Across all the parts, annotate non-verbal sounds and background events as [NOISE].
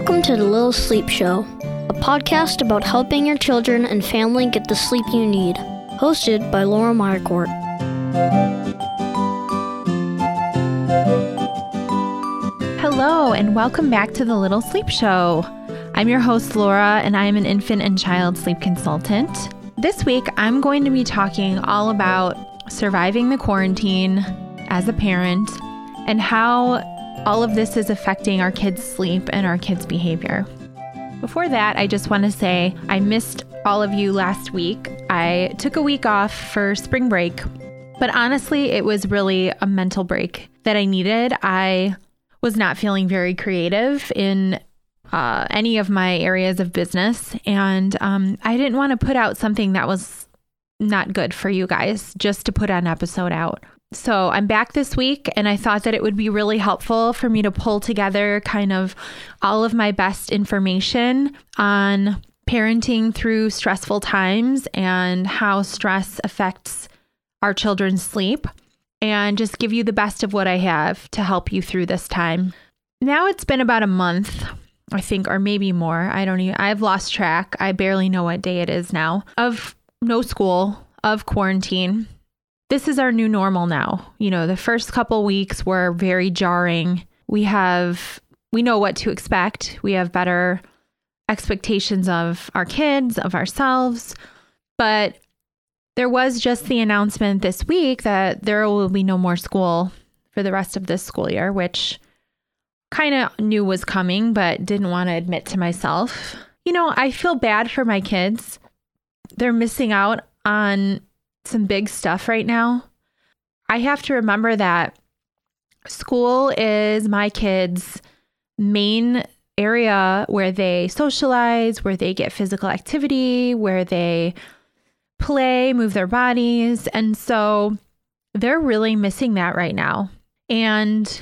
Welcome to the Little Sleep Show, a podcast about helping your children and family get the sleep you need. Hosted by Laura Meyercourt. Hello, and welcome back to the Little Sleep Show. I'm your host, Laura, and I'm an infant and child sleep consultant. This week, I'm going to be talking all about surviving the quarantine as a parent and how all of this is affecting our kids' sleep and our kids' behavior. Before that, I just want to say I missed all of you last week. I took a week off for spring break, but honestly, it was really a mental break that I needed. I was not feeling very creative in uh, any of my areas of business, and um, I didn't want to put out something that was not good for you guys just to put an episode out. So I'm back this week, and I thought that it would be really helpful for me to pull together kind of all of my best information on parenting through stressful times and how stress affects our children's sleep, and just give you the best of what I have to help you through this time. Now it's been about a month, I think, or maybe more. I don't even, I've lost track. I barely know what day it is now of no school, of quarantine this is our new normal now. You know, the first couple weeks were very jarring. We have, we know what to expect. We have better expectations of our kids, of ourselves. But there was just the announcement this week that there will be no more school for the rest of this school year, which kind of knew was coming, but didn't want to admit to myself. You know, I feel bad for my kids. They're missing out on some big stuff right now. I have to remember that school is my kids' main area where they socialize, where they get physical activity, where they play, move their bodies. And so they're really missing that right now. And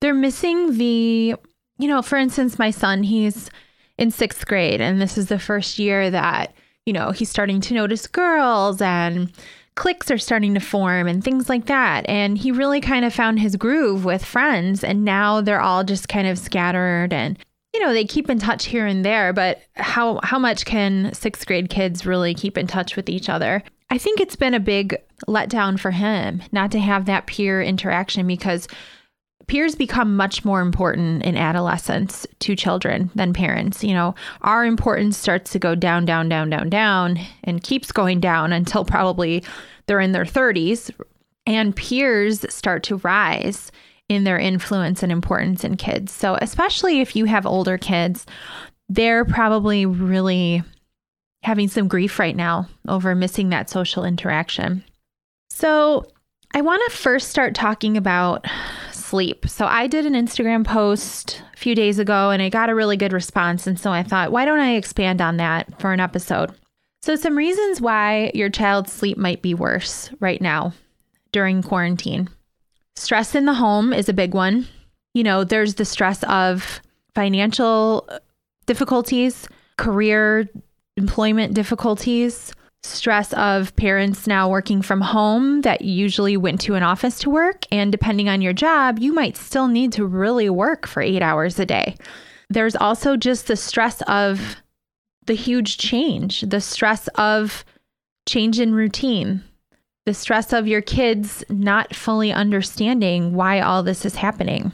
they're missing the, you know, for instance, my son, he's in sixth grade, and this is the first year that you know, he's starting to notice girls and cliques are starting to form and things like that. And he really kind of found his groove with friends. And now they're all just kind of scattered and you know they keep in touch here and there but how how much can sixth grade kids really keep in touch with each other i think it's been a big letdown for him not to have that peer interaction because peers become much more important in adolescence to children than parents. You know, our importance starts to go down, down, down, down, down, and keeps going down until probably they're in their 30s. And peers start to rise in their influence and importance in kids. So, especially if you have older kids, they're probably really having some grief right now over missing that social interaction. So, I want to first start talking about sleep. So I did an Instagram post a few days ago and I got a really good response. And so I thought, why don't I expand on that for an episode? So, some reasons why your child's sleep might be worse right now during quarantine. Stress in the home is a big one. You know, there's the stress of financial difficulties, career, employment difficulties, stress of parents now working from home that usually went to an office to work. And depending on your job, you might still need to really work for eight hours a day. There's also just the stress of the huge change, the stress of change in routine, the stress of your kids not fully understanding why all this is happening.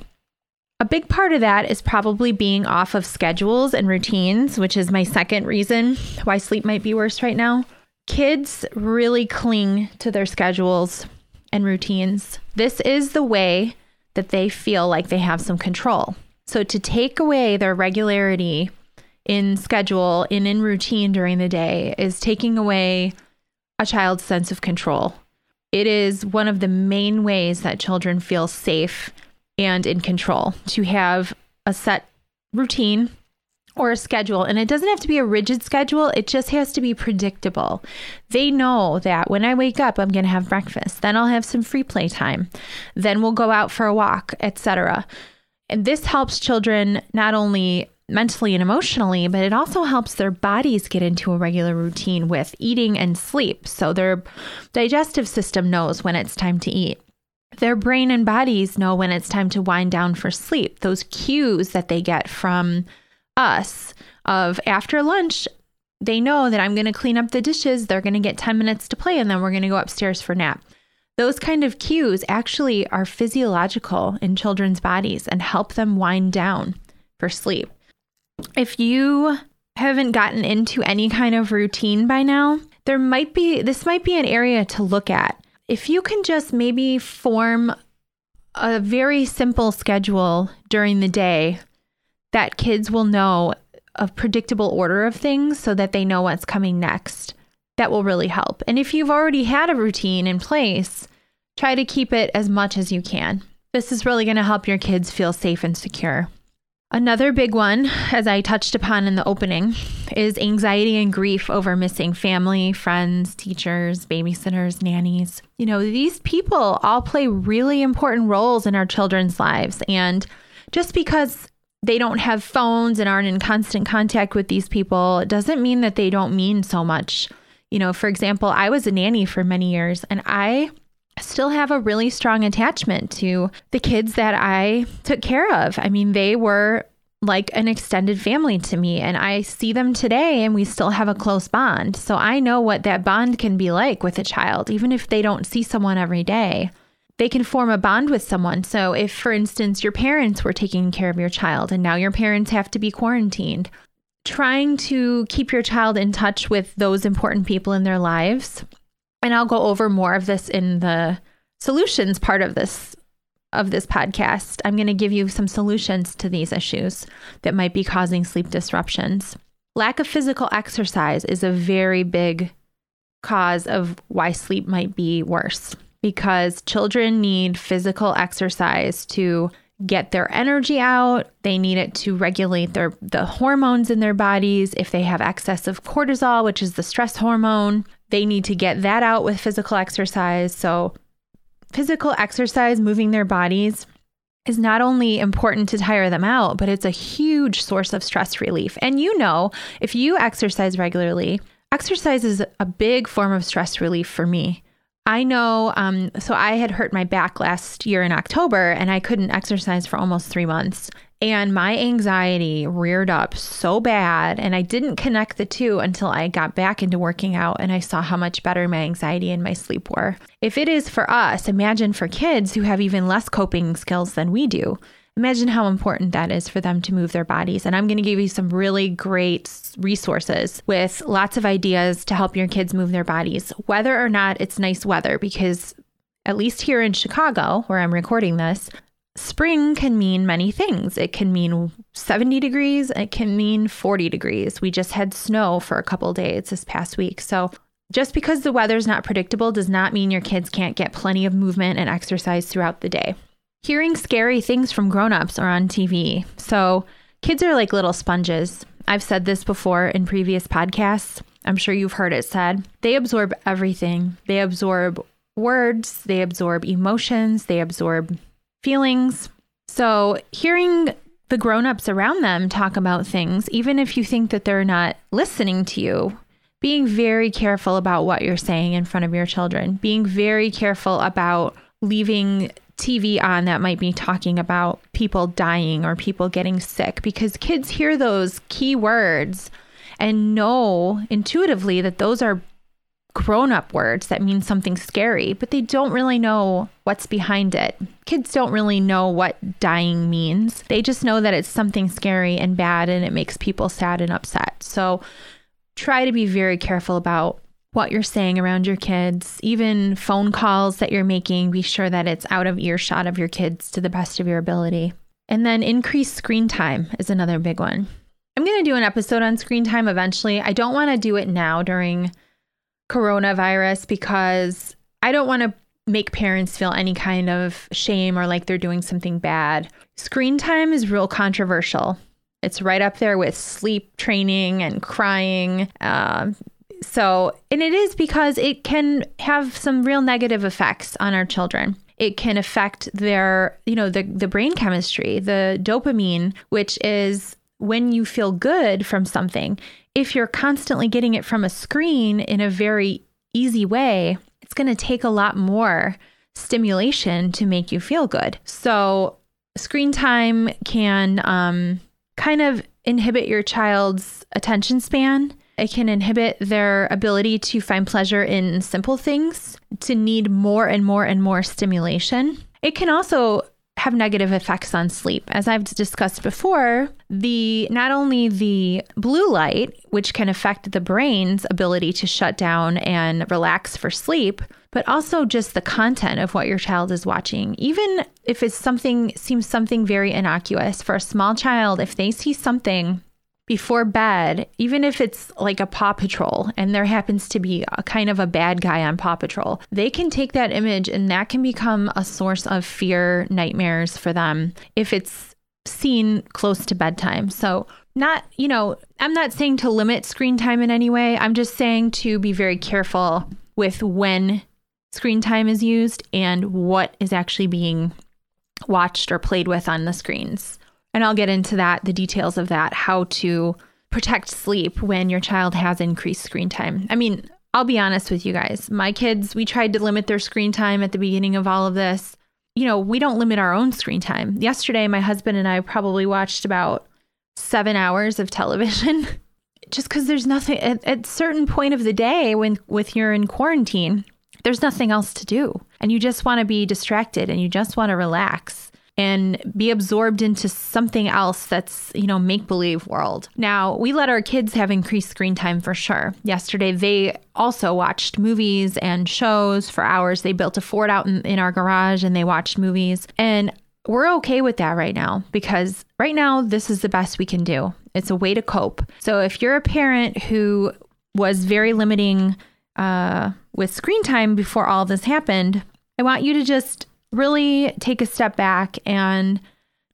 A big part of that is probably being off of schedules and routines, which is my second reason why sleep might be worse right now. Kids really cling to their schedules and routines. This is the way that they feel like they have some control. So to take away their regularity in schedule and in routine during the day is taking away a child's sense of control. It is one of the main ways that children feel safe and in control to have a set routine or a schedule. And it doesn't have to be a rigid schedule, it just has to be predictable. They know that when I wake up, I'm going to have breakfast, then I'll have some free play time, then we'll go out for a walk, etc. And this helps children not only mentally and emotionally, but it also helps their bodies get into a regular routine with eating and sleep. So their digestive system knows when it's time to eat. their brain and bodies know when it's time to wind down for sleep. Those cues that they get from us of after lunch, they know that I'm going to clean up the dishes, they're going to get 10 minutes to play, and then we're going to go upstairs for nap. Those kind of cues actually are physiological in children's bodies and help them wind down for sleep. If you haven't gotten into any kind of routine by now, there might be this might be an area to look at if you can just maybe form a very simple schedule during the day that kids will know a predictable order of things so that they know what's coming next, that will really help. And if you've already had a routine in place, try to keep it as much as you can. This is really going to help your kids feel safe and secure. Another big one, as I touched upon in the opening, is anxiety and grief over missing family, friends, teachers, babysitters, nannies. You know, these people all play really important roles in our children's lives. And just because they don't have phones and aren't in constant contact with these people it doesn't mean that they don't mean so much. You know, for example, I was a nanny for many years and I still have a really strong attachment to the kids that I took care of. I mean, they were like an extended family to me, and I see them today and we still have a close bond. So I know what that bond can be like with a child, even if they don't see someone every day. They can form a bond with someone. So, if, for instance, your parents were taking care of your child and now your parents have to be quarantined, trying to keep your child in touch with those important people in their lives and I'll go over more of this in the solutions part of this of this podcast. I'm going to give you some solutions to these issues that might be causing sleep disruptions. Lack of physical exercise is a very big cause of why sleep might be worse because children need physical exercise to get their energy out. They need it to regulate their the hormones in their bodies. If they have excess of cortisol, which is the stress hormone, they need to get that out with physical exercise. So, physical exercise, moving their bodies, is not only important to tire them out, but it's a huge source of stress relief. And you know, if you exercise regularly, exercise is a big form of stress relief for me. I know, um, so I had hurt my back last year in October and I couldn't exercise for almost three months. And my anxiety reared up so bad. And I didn't connect the two until I got back into working out and I saw how much better my anxiety and my sleep were. If it is for us, imagine for kids who have even less coping skills than we do. Imagine how important that is for them to move their bodies. And I'm going to give you some really great resources with lots of ideas to help your kids move their bodies, whether or not it's nice weather, because at least here in Chicago, where I'm recording this, spring can mean many things. It can mean 70 degrees, it can mean 40 degrees. We just had snow for a couple days this past week. So, just because the weather's not predictable does not mean your kids can't get plenty of movement and exercise throughout the day. Hearing scary things from grown-ups or on TV. So, kids are like little sponges. I've said this before in previous podcasts. I'm sure you've heard it said. They absorb everything. They absorb words, they absorb emotions, they absorb feelings. So, hearing the grown-ups around them talk about things, even if you think that they're not listening to you, being very careful about what you're saying in front of your children, being very careful about leaving TV on that might be talking about people dying or people getting sick because kids hear those key words and know intuitively that those are grown up words that mean something scary, but they don't really know what's behind it. Kids don't really know what dying means. They just know that it's something scary and bad and it makes people sad and upset. So try to be very careful about what you're saying around your kids, even phone calls that you're making, be sure that it's out of earshot of your kids to the best of your ability. And then increase screen time is another big one. I'm going to do an episode on screen time eventually. I don't want to do it now during coronavirus because I don't want to make parents feel any kind of shame or like they're doing something bad. Screen time is real controversial. It's right up there with sleep training and crying. Uh, so, and it is because it can have some real negative effects on our children. It can affect their, you know, the, the brain chemistry, the dopamine, which is when you feel good from something, if you're constantly getting it from a screen in a very easy way, it's going to take a lot more stimulation to make you feel good. So, screen time can um, kind of inhibit your child's attention span. It can inhibit their ability to find pleasure in simple things, to need more and more and more stimulation. It can also have negative effects on sleep. As I've discussed before, the not only the blue light, which can affect the brain's ability to shut down and relax for sleep, but also just the content of what your child is watching. Even if it's something seems something very innocuous for a small child, if they see something before bed, even if it's like a Paw Patrol and there happens to be a kind of a bad guy on Paw Patrol, they can take that image and that can become a source of fear, nightmares for them if it's seen close to bedtime. So, not, you know, I'm not saying to limit screen time in any way. I'm just saying to be very careful with when screen time is used and what is actually being watched or played with on the screens. And I'll get into that, the details of that, how to protect sleep when your child has increased screen time. I mean, I'll be honest with you guys. My kids, we tried to limit their screen time at the beginning of all of this. You know, we don't limit our own screen time. Yesterday, my husband and I probably watched about seven hours of television [LAUGHS] just because there's nothing at, at certain point of the day when with you're in quarantine there's nothing else to do and you just want to be distracted and you just want to relax and be absorbed into something else that's, you know, make believe world. Now, we let our kids have increased screen time for sure. Yesterday, they also watched movies and shows for hours. They built a fort out in, in our garage and they watched movies. And we're okay with that right now because right now, this is the best we can do. It's a way to cope. So if you're a parent who was very limiting uh, with screen time before all this happened, I want you to just really take a step back and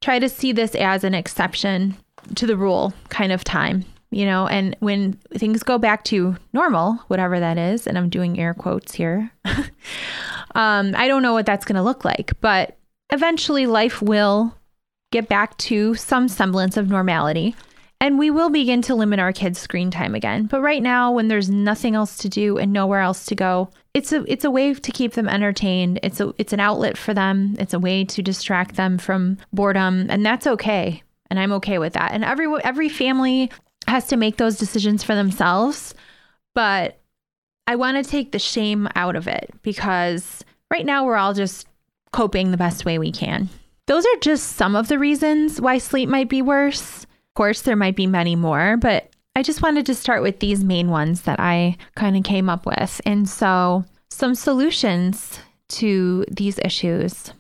try to see this as an exception to the rule kind of time, you know, and when things go back to normal, whatever that is, and I'm doing air quotes here, [LAUGHS] um, I don't know what that's going to look like, but eventually life will get back to some semblance of normality. And we will begin to limit our kids' screen time again. But right now, when there's nothing else to do and nowhere else to go, it's a it's a way to keep them entertained. It's a it's an outlet for them. It's a way to distract them from boredom, and that's okay. And I'm okay with that. And every every family has to make those decisions for themselves. But I want to take the shame out of it because right now we're all just coping the best way we can. Those are just some of the reasons why sleep might be worse course, there might be many more, but I just wanted to start with these main ones that I kind of came up with. And so, some solutions to these issues.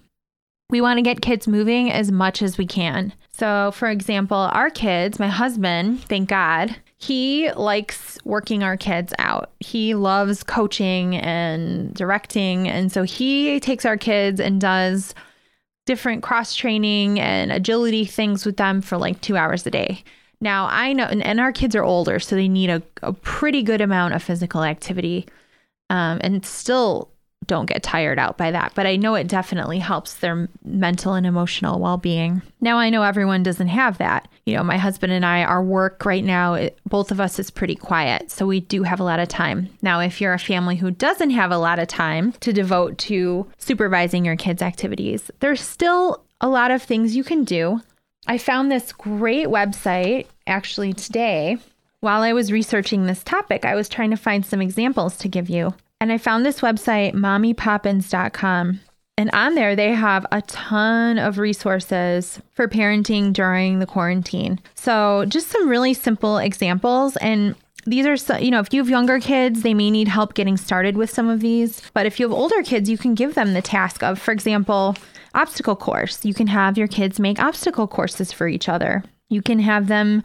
We want to get kids moving as much as we can. So, for example, our kids, my husband, thank God, he likes working our kids out. He loves coaching and directing. And so he takes our kids and does different cross training and agility things with them for like two hours a day. Now, I know, and, and our kids are older, so they need a, a pretty good amount of physical activity um, and still don't get tired out by that. But I know it definitely helps their mental and emotional well being. Now, I know everyone doesn't have that. You know, my husband and I, our work right now, it, both of us is pretty quiet. So we do have a lot of time. Now, if you're a family who doesn't have a lot of time to devote to supervising your kids' activities, there's still a lot of things you can do. I found this great website actually today. While I was researching this topic, I was trying to find some examples to give you. And I found this website, mommypoppins.com. And on there, they have a ton of resources for parenting during the quarantine. So, just some really simple examples. And these are, so, you know, if you have younger kids, they may need help getting started with some of these. But if you have older kids, you can give them the task of, for example, obstacle course. You can have your kids make obstacle courses for each other. You can have them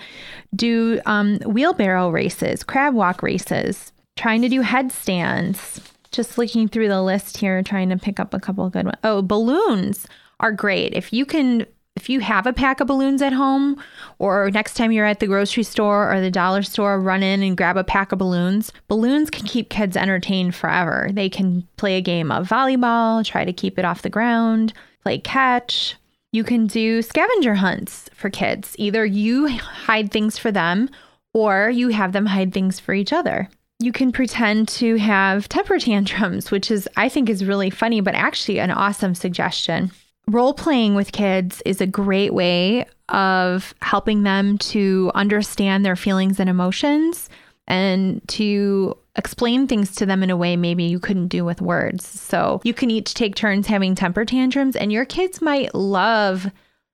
do um, wheelbarrow races, crab walk races trying to do headstands. Just looking through the list here, trying to pick up a couple good ones. Oh, balloons are great. If you can, if you have a pack of balloons at home, or next time you're at the grocery store or the dollar store, run in and grab a pack of balloons. Balloons can keep kids entertained forever. They can play a game of volleyball, try to keep it off the ground, play catch. You can do scavenger hunts for kids. Either you hide things for them or you have them hide things for each other. You can pretend to have temper tantrums, which is, I think, is really funny, but actually an awesome suggestion. Role playing with kids is a great way of helping them to understand their feelings and emotions and to explain things to them in a way maybe you couldn't do with words. So you can each take turns having temper tantrums, and your kids might love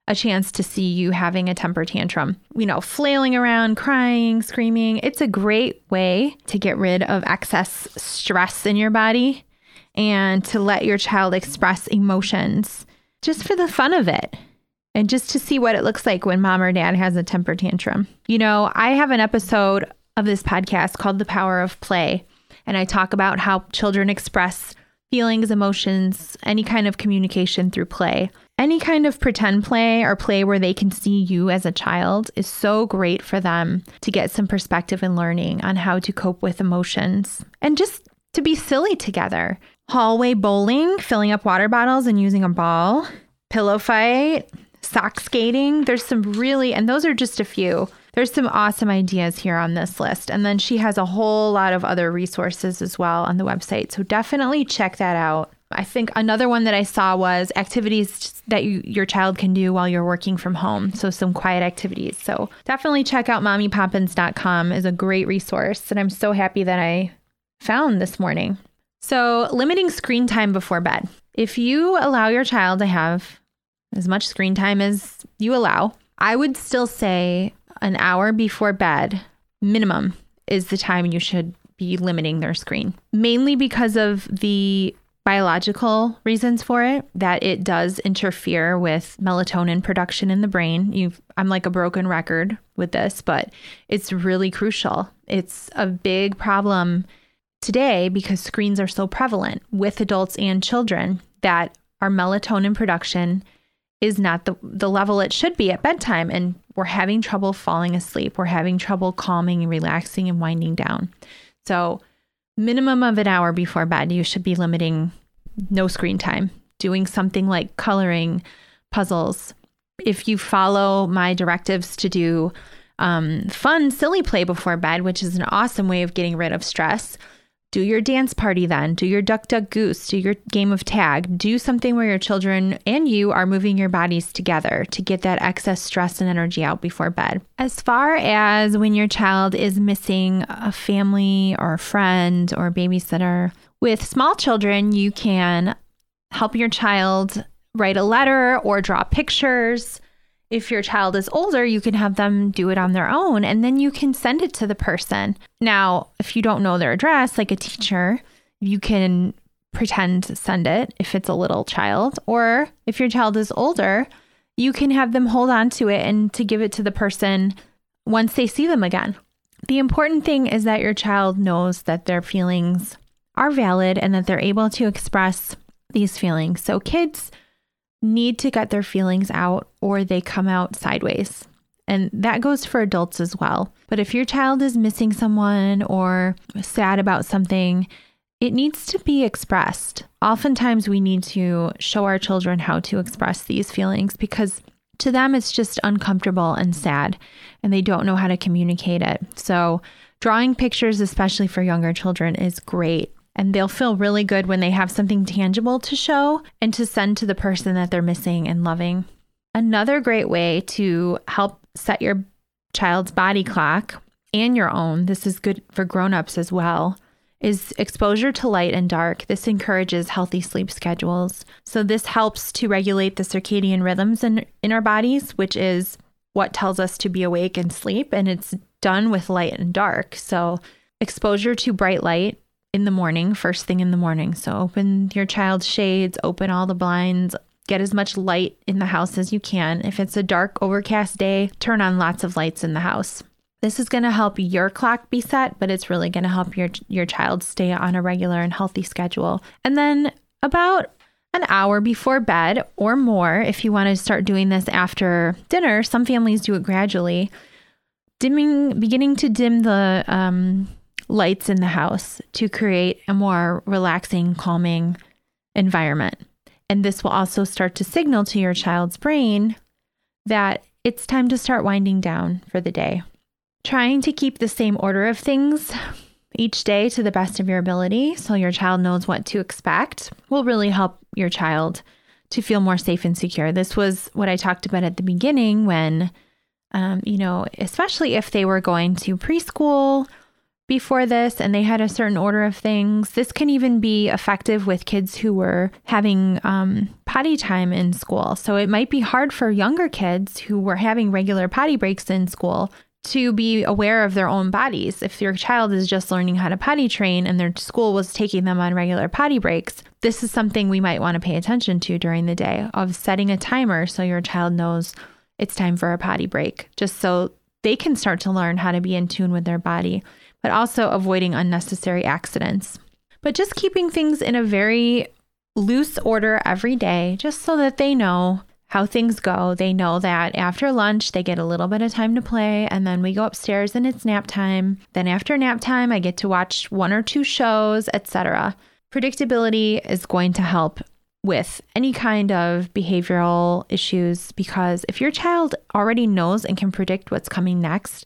a chance to see you having a temper tantrum. You know, flailing around, crying, screaming. It's a great way to get rid of excess stress in your body and to let your child express emotions just for the fun of it and just to see what it looks like when mom or dad has a temper tantrum. You know, I have an episode of this podcast called The Power of Play, and I talk about how children express feelings, emotions, any kind of communication through play. Any kind of pretend play or play where they can see you as a child is so great for them to get some perspective and learning on how to cope with emotions and just to be silly together. Hallway bowling, filling up water bottles and using a ball, pillow fight, sock skating. There's some really, and those are just a few. There's some awesome ideas here on this list. And then she has a whole lot of other resources as well on the website. So definitely check that out. I think another one that I saw was activities that you, your child can do while you're working from home. So some quiet activities. So definitely check out mommypoppins.com is a great resource. And I'm so happy that I found this morning. So limiting screen time before bed. If you allow your child to have as much screen time as you allow, I would still say an hour before bed minimum is the time you should be limiting their screen. Mainly because of the biological reasons for it that it does interfere with melatonin production in the brain. you I'm like a broken record with this, but it's really crucial. It's a big problem today because screens are so prevalent with adults and children that our melatonin production is not the, the level it should be at bedtime and we're having trouble falling asleep. We're having trouble calming and relaxing and winding down. So minimum of an hour before bed, you should be limiting no screen time, doing something like coloring, puzzles. If you follow my directives to do um, fun, silly play before bed, which is an awesome way of getting rid of stress, do your dance party then. Do your duck, duck, goose. Do your game of tag. Do something where your children and you are moving your bodies together to get that excess stress and energy out before bed. As far as when your child is missing a family or a friend or a babysitter, with small children, you can help your child write a letter or draw pictures if your child is older, you can have them do it on their own and then you can send it to the person. Now, if you don't know their address, like a teacher, you can pretend to send it if it's a little child. Or if your child is older, you can have them hold on to it and to give it to the person once they see them again. The important thing is that your child knows that their feelings are valid and that they're able to express these feelings. So, kids need to get their feelings out or they come out sideways. And that goes for adults as well. But if your child is missing someone or sad about something, it needs to be expressed. Oftentimes, we need to show our children how to express these feelings because to them it's just uncomfortable and sad, and they don't know how to communicate it. So, drawing pictures, especially for younger children, is great and they'll feel really good when they have something tangible to show and to send to the person that they're missing and loving. Another great way to help set your child's body clock and your own, this is good for grown-ups as well, is exposure to light and dark. This encourages healthy sleep schedules. So this helps to regulate the circadian rhythms in, in our bodies, which is what tells us to be awake and sleep, and it's done with light and dark. So exposure to bright light in the morning, first thing in the morning. So open your child's shades, open all the blinds, get as much light in the house as you can. If it's a dark, overcast day, turn on lots of lights in the house. This is going to help your clock be set, but it's really going to help your your child stay on a regular and healthy schedule. And then about an hour before bed or more, if you want to start doing this after dinner, some families do it gradually. Dimming, beginning to dim the um, lights in the house to create a more relaxing, calming environment. And this will also start to signal to your child's brain that it's time to start winding down for the day. Trying to keep the same order of things each day to the best of your ability so your child knows what to expect will really help your child to feel more safe and secure. This was what I talked about at the beginning when, um, you know, especially if they were going to preschool before this and they had a certain order of things. This can even be effective with kids who were having um, potty time in school. So it might be hard for younger kids who were having regular potty breaks in school to be aware of their own bodies. If your child is just learning how to potty train and their school was taking them on regular potty breaks, this is something we might want to pay attention to during the day of setting a timer so your child knows it's time for a potty break, just so they can start to learn how to be in tune with their body, but also avoiding unnecessary accidents. But just keeping things in a very loose order every day, just so that they know how things go. They know that after lunch, they get a little bit of time to play, and then we go upstairs and it's nap time. Then after nap time, I get to watch one or two shows, etc. Predictability is going to help with any kind of behavioral issues because if your child already knows and can predict what's coming next,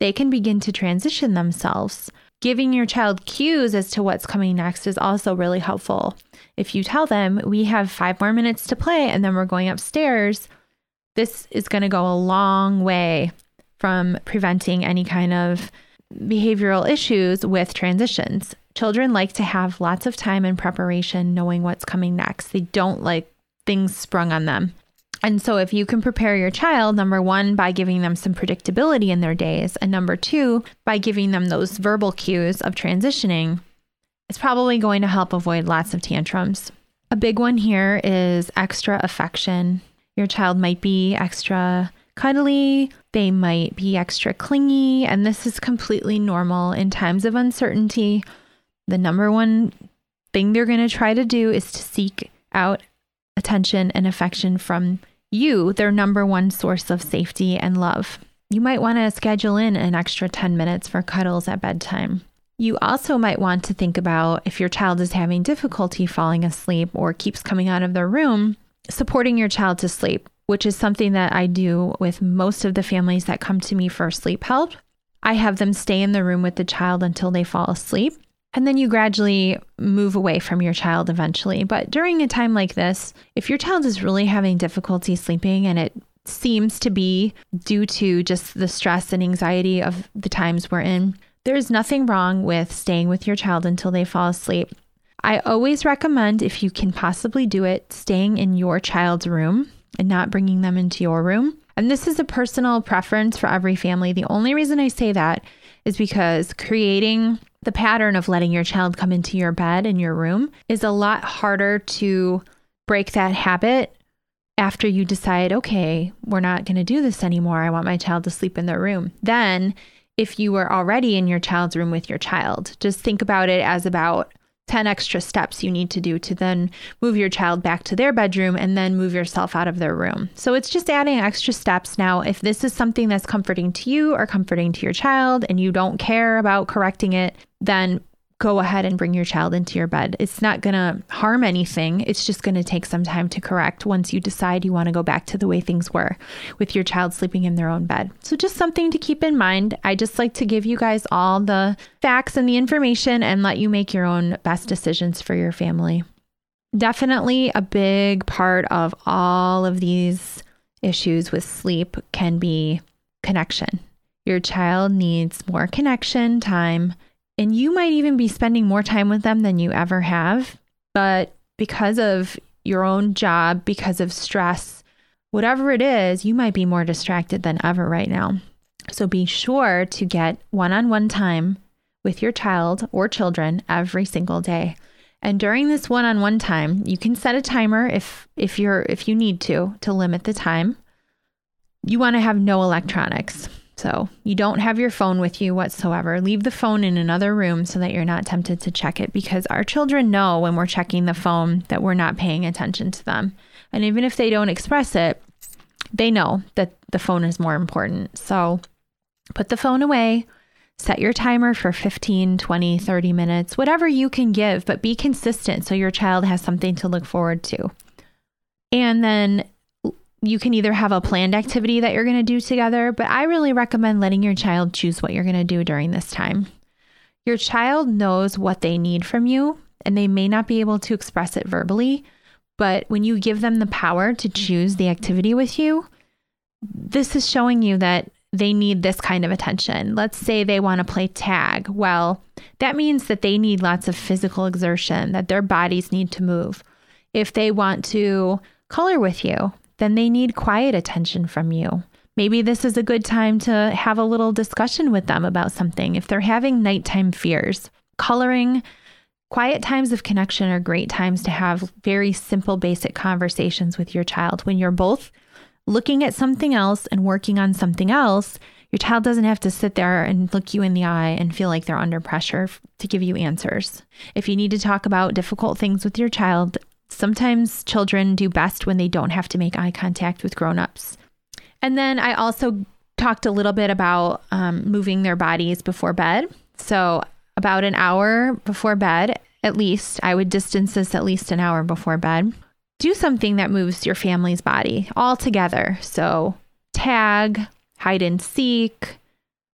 they can begin to transition themselves Giving your child cues as to what's coming next is also really helpful. If you tell them, we have five more minutes to play and then we're going upstairs, this is going to go a long way from preventing any kind of behavioral issues with transitions. Children like to have lots of time and preparation knowing what's coming next. They don't like things sprung on them. And so, if you can prepare your child, number one, by giving them some predictability in their days, and number two, by giving them those verbal cues of transitioning, it's probably going to help avoid lots of tantrums. A big one here is extra affection. Your child might be extra cuddly, they might be extra clingy, and this is completely normal in times of uncertainty. The number one thing they're going to try to do is to seek out attention and affection from you their number one source of safety and love. You might want to schedule in an extra 10 minutes for cuddles at bedtime. You also might want to think about if your child is having difficulty falling asleep or keeps coming out of their room, supporting your child to sleep, which is something that I do with most of the families that come to me for sleep help. I have them stay in the room with the child until they fall asleep. And then you gradually move away from your child eventually. But during a time like this, if your child is really having difficulty sleeping and it seems to be due to just the stress and anxiety of the times we're in, there's nothing wrong with staying with your child until they fall asleep. I always recommend, if you can possibly do it, staying in your child's room and not bringing them into your room. And this is a personal preference for every family. The only reason I say that is because creating the pattern of letting your child come into your bed in your room is a lot harder to break that habit after you decide, okay, we're not going to do this anymore. I want my child to sleep in their room. Then, if you were already in your child's room with your child, just think about it as about 10 extra steps you need to do to then move your child back to their bedroom and then move yourself out of their room. So it's just adding extra steps. Now, if this is something that's comforting to you or comforting to your child and you don't care about correcting it, then go ahead and bring your child into your bed. It's not going to harm anything. It's just going to take some time to correct once you decide you want to go back to the way things were with your child sleeping in their own bed. So, just something to keep in mind. I just like to give you guys all the facts and the information and let you make your own best decisions for your family. Definitely a big part of all of these issues with sleep can be connection. Your child needs more connection time and you might even be spending more time with them than you ever have. But because of your own job, because of stress, whatever it is, you might be more distracted than ever right now. So be sure to get one on one time with your child or children every single day. And during this one-on-one time, you can set a timer if if you're if you need to to limit the time. You want to have no electronics. So you don't have your phone with you whatsoever. Leave the phone in another room so that you're not tempted to check it because our children know when we're checking the phone that we're not paying attention to them. And even if they don't express it, they know that the phone is more important. So put the phone away, set your timer for 15, 20, 30 minutes, whatever you can give, but be consistent so your child has something to look forward to. And then you can either have a planned activity that you're going to do together, but I really recommend letting your child choose what you're going to do during this time. Your child knows what they need from you, and they may not be able to express it verbally, but when you give them the power to choose the activity with you, this is showing you that they need this kind of attention. Let's say they want to play tag. Well, that means that they need lots of physical exertion, that their bodies need to move. If they want to color with you, then they need quiet attention from you. Maybe this is a good time to have a little discussion with them about something. If they're having nighttime fears, coloring, quiet times of connection are great times to have very simple, basic conversations with your child when you're both looking at something else and working on something else, your child doesn't have to sit there and look you in the eye and feel like they're under pressure to give you answers. If you need to talk about difficult things with your child, sometimes children do best when they don't have to make eye contact with grown-ups. And then I also talked a little bit about um, moving their bodies before bed. So, about an hour before bed, at least, I would distance this at least an hour before bed do something that moves your family's body all together. So, tag, hide and seek,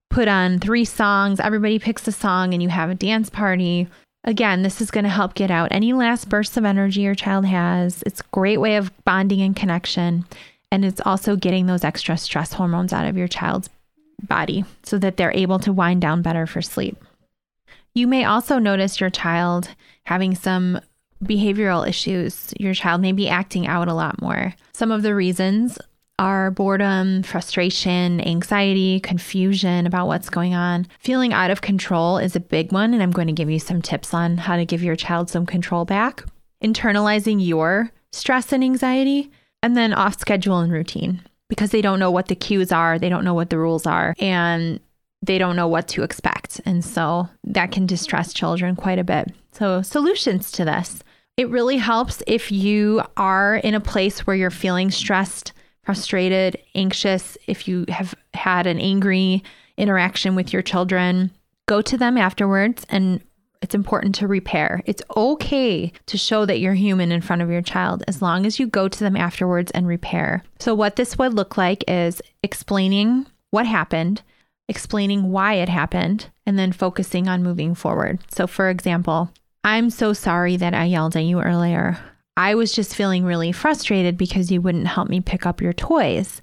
put on three songs. Everybody picks a song and you have a dance party. Again, this is going to help get out any last bursts of energy your child has. It's a great way of bonding and connection. And it's also getting those extra stress hormones out of your child's body so that they're able to wind down better for sleep. You may also notice your child having some behavioral issues, your child may be acting out a lot more. Some of the reasons are boredom, frustration, anxiety, confusion about what's going on. Feeling out of control is a big one, and I'm going to give you some tips on how to give your child some control back. Internalizing your stress and anxiety, and then off schedule and routine because they don't know what the cues are, they don't know what the rules are, and they don't know what to expect. And so that can distress children quite a bit. So, solutions to this it really helps if you are in a place where you're feeling stressed, frustrated, anxious, if you have had an angry interaction with your children, go to them afterwards and it's important to repair. It's okay to show that you're human in front of your child as long as you go to them afterwards and repair. So, what this would look like is explaining what happened, explaining why it happened, and then focusing on moving forward. So, for example, I'm so sorry that I yelled at you earlier. I was just feeling really frustrated because you wouldn't help me pick up your toys.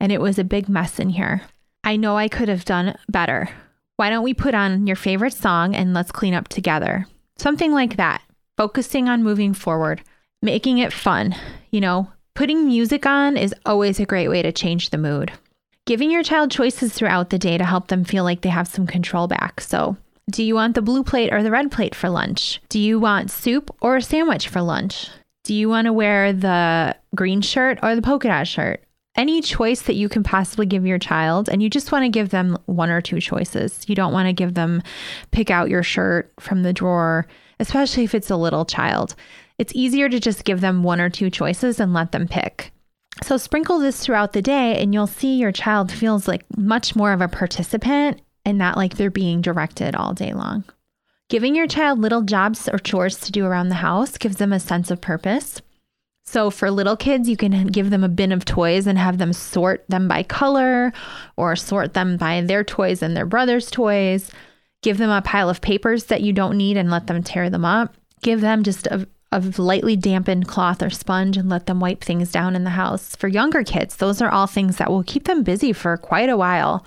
And it was a big mess in here. I know I could have done better. Why don't we put on your favorite song and let's clean up together? Something like that. Focusing on moving forward, making it fun. You know, putting music on is always a great way to change the mood. Giving your child choices throughout the day to help them feel like they have some control back. So, do you want the blue plate or the red plate for lunch? Do you want soup or a sandwich for lunch? Do you want to wear the green shirt or the polka dot shirt? Any choice that you can possibly give your child, and you just want to give them one or two choices. You don't want to give them pick out your shirt from the drawer, especially if it's a little child. It's easier to just give them one or two choices and let them pick. So sprinkle this throughout the day, and you'll see your child feels like much more of a participant and not like they're being directed all day long. Giving your child little jobs or chores to do around the house gives them a sense of purpose. So, for little kids, you can give them a bin of toys and have them sort them by color or sort them by their toys and their brother's toys. Give them a pile of papers that you don't need and let them tear them up. Give them just a, a lightly dampened cloth or sponge and let them wipe things down in the house. For younger kids, those are all things that will keep them busy for quite a while.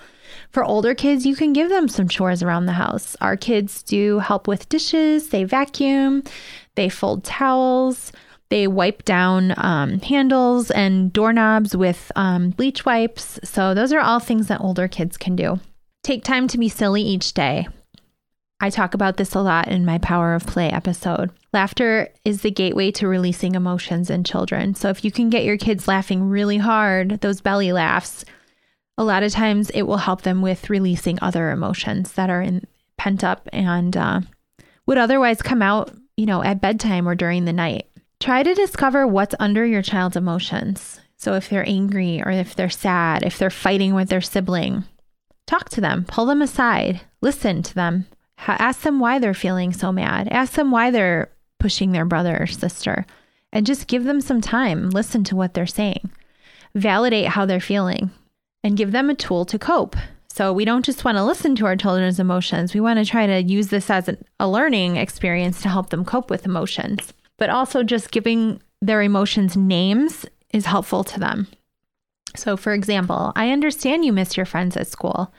For older kids, you can give them some chores around the house. Our kids do help with dishes, they vacuum, they fold towels, they wipe down um, handles and doorknobs with um, bleach wipes. So, those are all things that older kids can do. Take time to be silly each day. I talk about this a lot in my Power of Play episode. Laughter is the gateway to releasing emotions in children. So, if you can get your kids laughing really hard, those belly laughs, a lot of times it will help them with releasing other emotions that are in, pent up and uh, would otherwise come out, you know, at bedtime or during the night. Try to discover what's under your child's emotions. So if they're angry or if they're sad, if they're fighting with their sibling, talk to them, pull them aside, listen to them, ask them why they're feeling so mad, ask them why they're pushing their brother or sister, and just give them some time, listen to what they're saying, validate how they're feeling and give them a tool to cope. So we don't just want to listen to our children's emotions. We want to try to use this as a learning experience to help them cope with emotions. But also just giving their emotions names is helpful to them. So, for example, I understand you miss your friends at school.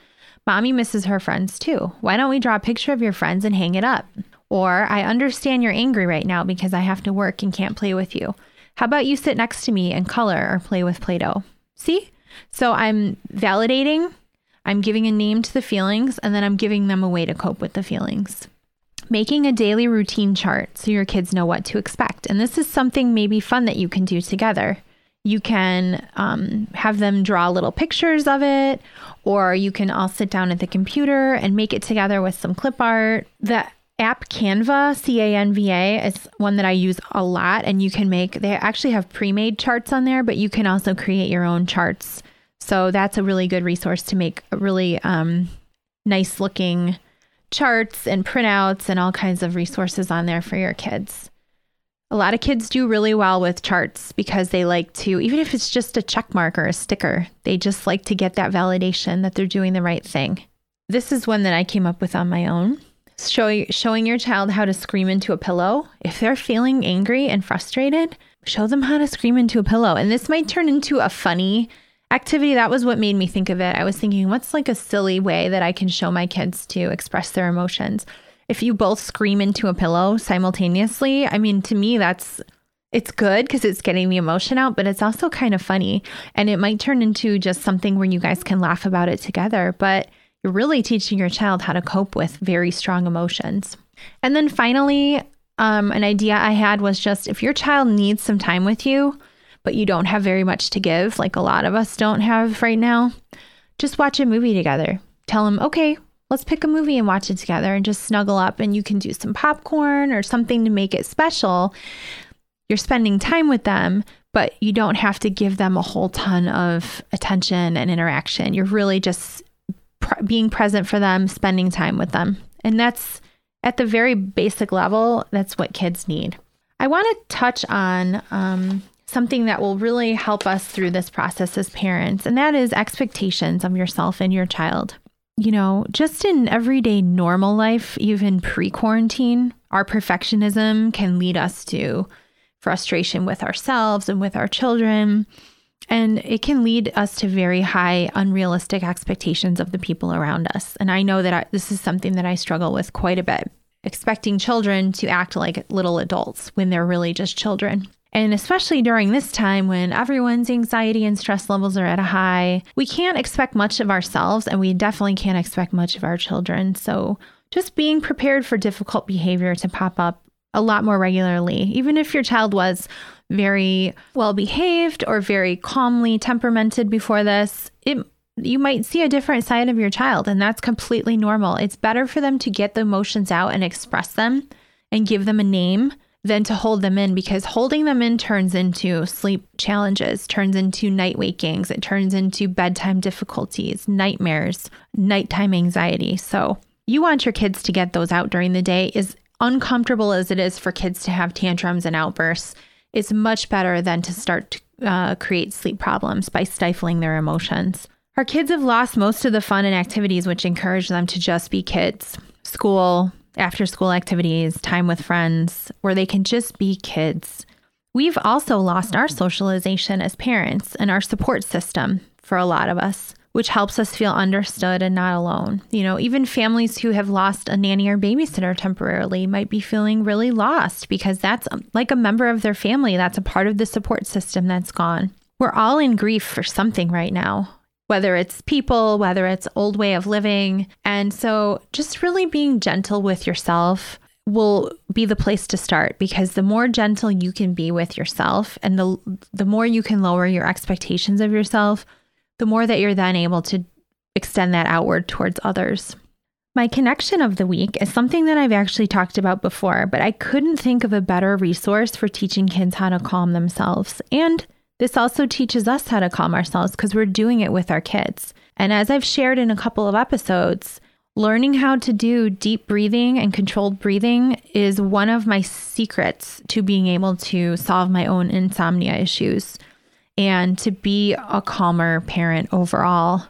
Mommy misses her friends too. Why don't we draw a picture of your friends and hang it up? Or, I understand you're angry right now because I have to work and can't play with you. How about you sit next to me and color or play with Play Doh? See? So, I'm validating, I'm giving a name to the feelings, and then I'm giving them a way to cope with the feelings. Making a daily routine chart so your kids know what to expect. And this is something maybe fun that you can do together. You can um, have them draw little pictures of it, or you can all sit down at the computer and make it together with some clip art. The app Canva, C A N V A, is one that I use a lot, and you can make, they actually have pre made charts on there, but you can also create your own charts. So that's a really good resource to make really um, nice looking charts and printouts and all kinds of resources on there for your kids. A lot of kids do really well with charts because they like to, even if it's just a check mark or a sticker, they just like to get that validation that they're doing the right thing. This is one that I came up with on my own. Show, showing your child how to scream into a pillow. If they're feeling angry and frustrated, show them how to scream into a pillow. And this might turn into a funny activity. That was what made me think of it. I was thinking, what's like a silly way that I can show my kids to express their emotions? if you both scream into a pillow simultaneously, I mean, to me, that's it's good because it's getting the emotion out, but it's also kind of funny. And it might turn into just something where you guys can laugh about it together, but you're really teaching your child how to cope with very strong emotions. And then finally, um, an idea I had was just if your child needs some time with you, but you don't have very much to give, like a lot of us don't have right now, just watch a movie together. Tell them, okay, let's pick a movie and watch it together and just snuggle up and you can do some popcorn or something to make it special. You're spending time with them, but you don't have to give them a whole ton of attention and interaction. You're really just pr- being present for them, spending time with them. And that's at the very basic level, that's what kids need. I want to touch on um, something that will really help us through this process as parents, and that is expectations of yourself and your child you know, just in everyday normal life, even pre quarantine, our perfectionism can lead us to frustration with ourselves and with our children. And it can lead us to very high, unrealistic expectations of the people around us. And I know that I, this is something that I struggle with quite a bit expecting children to act like little adults when they're really just children. And especially during this time when everyone's anxiety and stress levels are at a high, we can't expect much of ourselves and we definitely can't expect much of our children. So, just being prepared for difficult behavior to pop up a lot more regularly, even if your child was very well behaved or very calmly temperamented before this, it you might see a different side of your child and that's completely normal. It's better for them to get the emotions out and express them and give them a name than to hold them in because holding them in turns into sleep challenges, turns into night wakings, it turns into bedtime difficulties, nightmares, nighttime anxiety. So, you want your kids to get those out during the day as uncomfortable as it is for kids to have tantrums and outbursts. It's much better than to start to uh, create sleep problems by stifling their emotions. Our kids have lost most of the fun and activities which encourage them to just be kids. School, after school activities, time with friends, where they can just be kids. We've also lost our socialization as parents and our support system for a lot of us, which helps us feel understood and not alone. You know, even families who have lost a nanny or babysitter temporarily might be feeling really lost because that's um, like a member of their family. That's a part of the support system that's gone. We're all in grief for something right now whether it's people, whether it's old way of living. And so just really being gentle with yourself will be the place to start because the more gentle you can be with yourself and the the more you can lower your expectations of yourself, the more that you're then able to extend that outward towards others. My connection of the week is something that I've actually talked about before, but I couldn't think of a better resource for teaching kids how to calm themselves and this also teaches us how to calm ourselves because we're doing it with our kids. And as I've shared in a couple of episodes, learning how to do deep breathing and controlled breathing is one of my secrets to being able to solve my own insomnia issues and to be a calmer parent overall.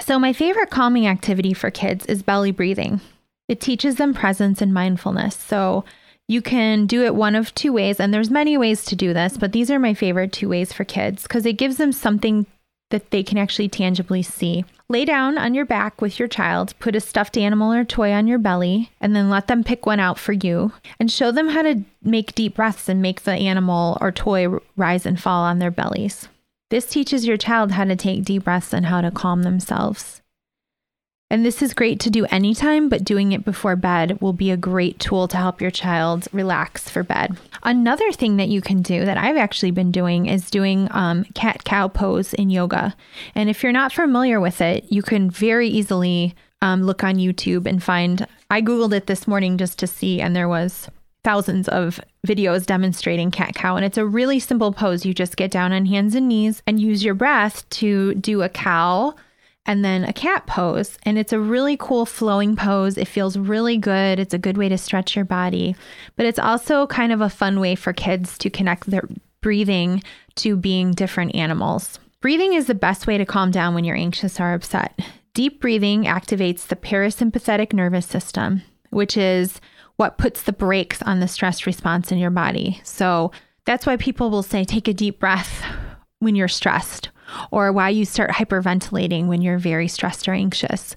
So, my favorite calming activity for kids is belly breathing. It teaches them presence and mindfulness. So, you can do it one of two ways, and there's many ways to do this, but these are my favorite two ways for kids because it gives them something that they can actually tangibly see. Lay down on your back with your child, put a stuffed animal or toy on your belly, and then let them pick one out for you and show them how to make deep breaths and make the animal or toy rise and fall on their bellies. This teaches your child how to take deep breaths and how to calm themselves. And this is great to do anytime, but doing it before bed will be a great tool to help your child relax for bed. Another thing that you can do that I've actually been doing is doing um, cat cow pose in yoga. And if you're not familiar with it, you can very easily um, look on YouTube and find. I Googled it this morning just to see, and there was thousands of videos demonstrating cat cow. And it's a really simple pose. You just get down on hands and knees and use your breath to do a cow and then a cat pose. And it's a really cool flowing pose. It feels really good. It's a good way to stretch your body, but it's also kind of a fun way for kids to connect their breathing to being different animals. Breathing is the best way to calm down when you're anxious or upset. Deep breathing activates the parasympathetic nervous system, which is what puts the brakes on the stress response in your body. So that's why people will say, take a deep breath when you're stressed or why you start hyperventilating when you're very stressed or anxious.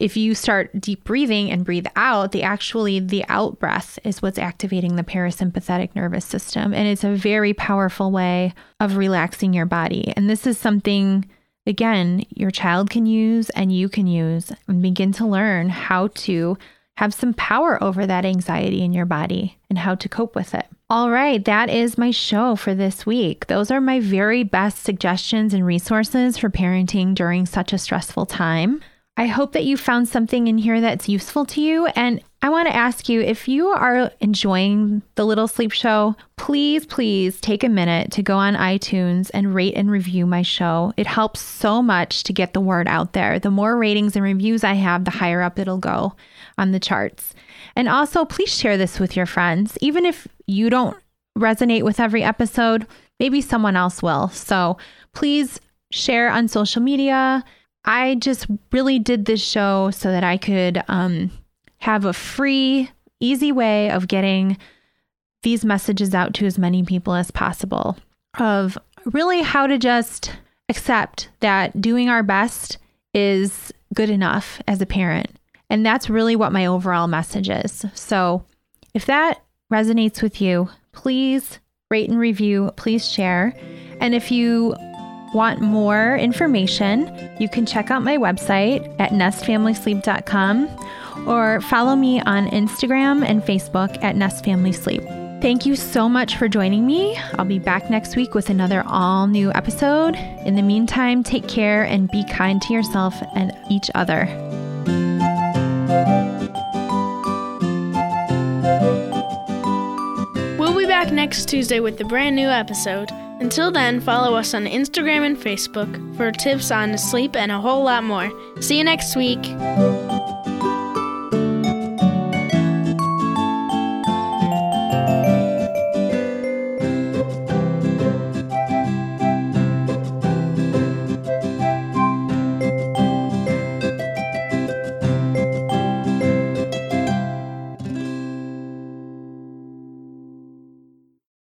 If you start deep breathing and breathe out, the actually the out breath is what's activating the parasympathetic nervous system and it's a very powerful way of relaxing your body. And this is something again your child can use and you can use and begin to learn how to have some power over that anxiety in your body and how to cope with it. All right, that is my show for this week. Those are my very best suggestions and resources for parenting during such a stressful time. I hope that you found something in here that's useful to you. And I want to ask you if you are enjoying the Little Sleep Show, please, please take a minute to go on iTunes and rate and review my show. It helps so much to get the word out there. The more ratings and reviews I have, the higher up it'll go on the charts. And also, please share this with your friends. Even if you don't resonate with every episode, maybe someone else will. So please share on social media. I just really did this show so that I could um, have a free, easy way of getting these messages out to as many people as possible of really how to just accept that doing our best is good enough as a parent and that's really what my overall message is. So if that resonates with you, please rate and review, please share. And if you want more information, you can check out my website at nestfamilysleep.com or follow me on Instagram and Facebook at Nest. Thank you so much for joining me. I'll be back next week with another all new episode. In the meantime, take care and be kind to yourself and each other. Back next Tuesday with a brand new episode. Until then, follow us on Instagram and Facebook for tips on sleep and a whole lot more. See you next week.